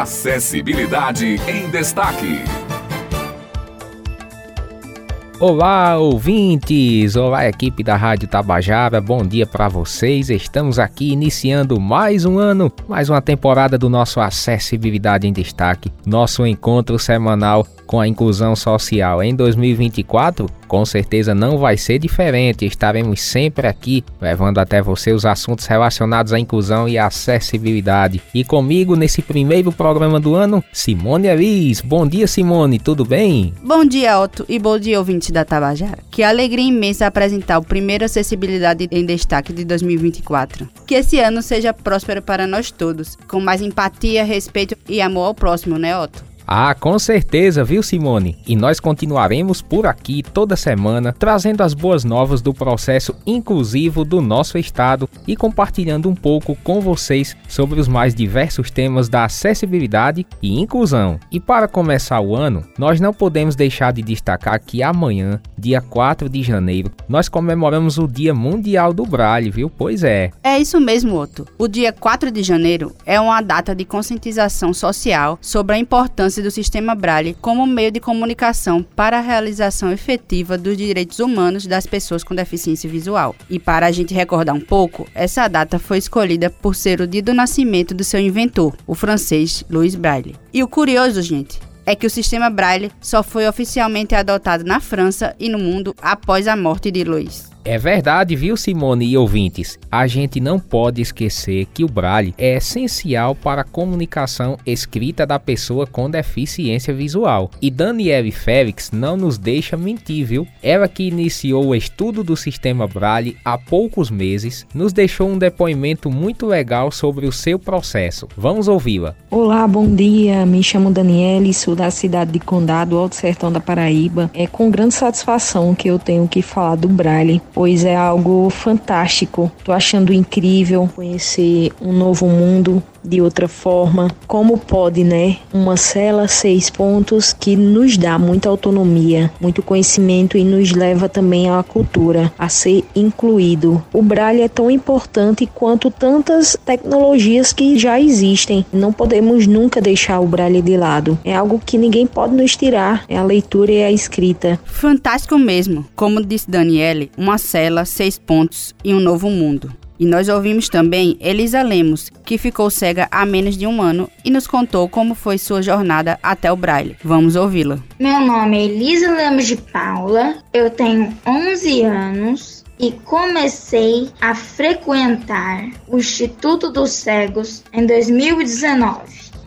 Acessibilidade em Destaque. Olá, ouvintes! Olá, equipe da Rádio Tabajara, bom dia para vocês. Estamos aqui iniciando mais um ano, mais uma temporada do nosso Acessibilidade em Destaque, nosso encontro semanal com a inclusão social em 2024, com certeza não vai ser diferente. Estaremos sempre aqui levando até você os assuntos relacionados à inclusão e à acessibilidade. E comigo nesse primeiro programa do ano, Simone Elis. Bom dia, Simone, tudo bem? Bom dia, Otto, e bom dia, ouvintes da Tabajara. Que alegria imensa apresentar o primeiro Acessibilidade em Destaque de 2024. Que esse ano seja próspero para nós todos, com mais empatia, respeito e amor ao próximo, né, Otto? Ah, com certeza, viu, Simone? E nós continuaremos por aqui toda semana trazendo as boas novas do processo inclusivo do nosso estado e compartilhando um pouco com vocês sobre os mais diversos temas da acessibilidade e inclusão. E para começar o ano, nós não podemos deixar de destacar que amanhã, dia 4 de janeiro, nós comemoramos o Dia Mundial do Braille, viu? Pois é. É isso mesmo, Otto. O dia 4 de janeiro é uma data de conscientização social sobre a importância do sistema Braille como meio de comunicação para a realização efetiva dos direitos humanos das pessoas com deficiência visual. E para a gente recordar um pouco, essa data foi escolhida por ser o dia do nascimento do seu inventor, o francês Louis Braille. E o curioso, gente, é que o sistema Braille só foi oficialmente adotado na França e no mundo após a morte de Louis. É verdade, viu, Simone e ouvintes? A gente não pode esquecer que o braille é essencial para a comunicação escrita da pessoa com deficiência visual. E Daniele Félix não nos deixa mentir, viu? Ela que iniciou o estudo do sistema braille há poucos meses, nos deixou um depoimento muito legal sobre o seu processo. Vamos ouvi-la. Olá, bom dia. Me chamo Daniele, sou da cidade de Condado, Alto Sertão da Paraíba. É com grande satisfação que eu tenho que falar do braille pois é algo fantástico. Tô achando incrível conhecer um novo mundo de outra forma. Como pode, né? Uma cela, seis pontos que nos dá muita autonomia, muito conhecimento e nos leva também à cultura, a ser incluído. O Braille é tão importante quanto tantas tecnologias que já existem. Não podemos nunca deixar o Braille de lado. É algo que ninguém pode nos tirar. É a leitura e a escrita. Fantástico mesmo. Como disse Daniele, uma cela, seis pontos e um novo mundo. E nós ouvimos também Elisa Lemos, que ficou cega há menos de um ano e nos contou como foi sua jornada até o Braille. Vamos ouvi-la. Meu nome é Elisa Lemos de Paula, eu tenho 11 anos e comecei a frequentar o Instituto dos Cegos em 2019.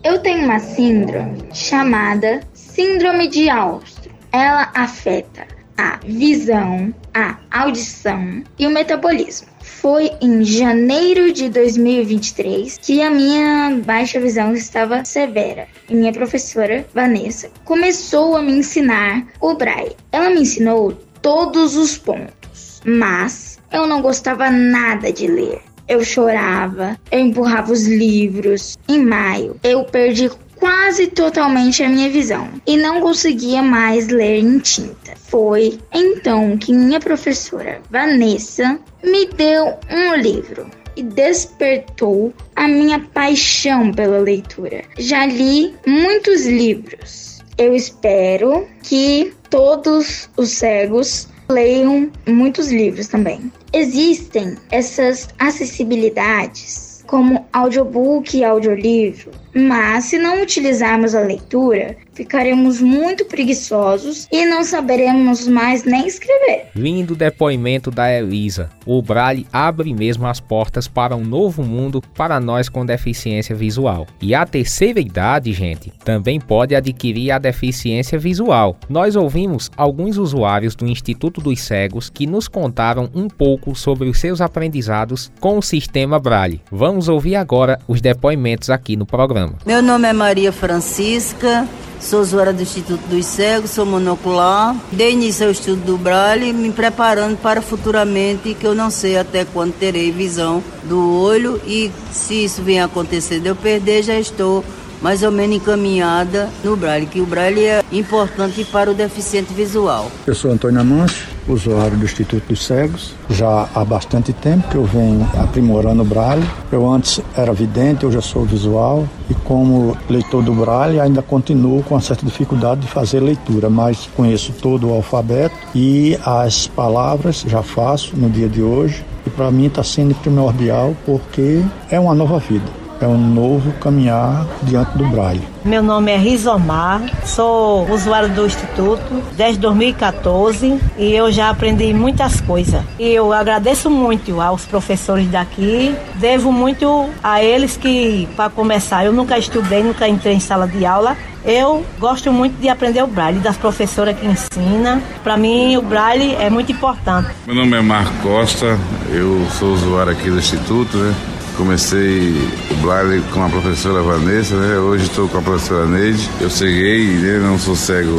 Eu tenho uma síndrome chamada Síndrome de Austro. Ela afeta a visão, a audição e o metabolismo. Foi em janeiro de 2023 que a minha baixa visão estava severa. E minha professora, Vanessa, começou a me ensinar o braille. Ela me ensinou todos os pontos, mas eu não gostava nada de ler. Eu chorava, eu empurrava os livros. Em maio, eu perdi quase totalmente a minha visão e não conseguia mais ler em tinta. Foi então que minha professora Vanessa me deu um livro e despertou a minha paixão pela leitura. Já li muitos livros. Eu espero que todos os cegos leiam muitos livros também. Existem essas acessibilidades como audiobook e audiolivro, mas se não utilizarmos a leitura, ficaremos muito preguiçosos e não saberemos mais nem escrever. Lindo depoimento da Elisa. O Braille abre mesmo as portas para um novo mundo para nós com deficiência visual. E a terceira idade, gente, também pode adquirir a deficiência visual. Nós ouvimos alguns usuários do Instituto dos Cegos que nos contaram um pouco sobre os seus aprendizados com o sistema Braille. Vamos ouvir agora os depoimentos aqui no programa. Meu nome é Maria Francisca, Sou usuária do Instituto dos Cegos, sou monocular. Dei início ao estudo do Braille, me preparando para futuramente, que eu não sei até quando terei visão do olho e se isso vier acontecer de eu perder, já estou mais ou menos encaminhada no Braille, que o Braille é importante para o deficiente visual. Eu sou Antônio Amâncio, usuário do Instituto dos Cegos. Já há bastante tempo que eu venho aprimorando o Braille. Eu antes era vidente, hoje eu sou visual e como leitor do Braille ainda continuo com uma certa dificuldade de fazer leitura, mas conheço todo o alfabeto e as palavras já faço no dia de hoje e para mim está sendo primordial porque é uma nova vida é um novo caminhar diante do Braille. Meu nome é Rizomar, sou usuário do Instituto desde 2014 e eu já aprendi muitas coisas. E eu agradeço muito aos professores daqui, devo muito a eles que, para começar, eu nunca estudei, nunca entrei em sala de aula, eu gosto muito de aprender o braille, das professoras que ensinam. Para mim, o braille é muito importante. Meu nome é Marco Costa, eu sou usuário aqui do Instituto, né? Comecei o Braille com a professora Vanessa, né? Hoje estou com a professora Neide. Eu ceguei, né? não sou cego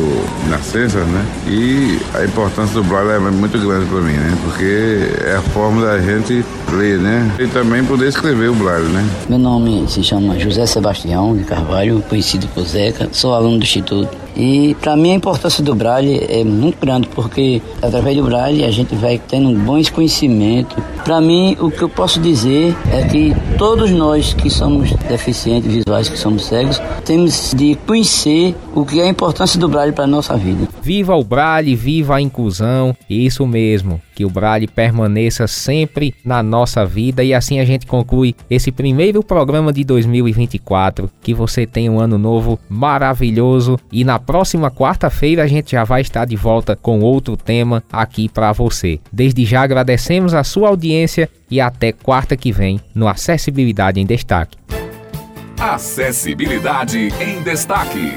nascença, né? E a importância do Braille é muito grande para mim, né? Porque é a forma da gente ler, né? E também poder escrever o Braille, né? Meu nome se chama José Sebastião de Carvalho, conhecido por Zeca. Sou aluno do Instituto e para mim a importância do Braille é muito grande, porque através do Braille a gente vai tendo bons conhecimentos. Para mim, o que eu posso dizer é que todos nós que somos deficientes visuais, que somos cegos, temos de conhecer o que é a importância do Braille para a nossa vida. Viva o Braille, viva a inclusão, isso mesmo que o Braille permaneça sempre na nossa vida e assim a gente conclui esse primeiro programa de 2024. Que você tenha um ano novo maravilhoso e na próxima quarta-feira a gente já vai estar de volta com outro tema aqui para você. Desde já agradecemos a sua audiência e até quarta que vem no Acessibilidade em Destaque. Acessibilidade em Destaque.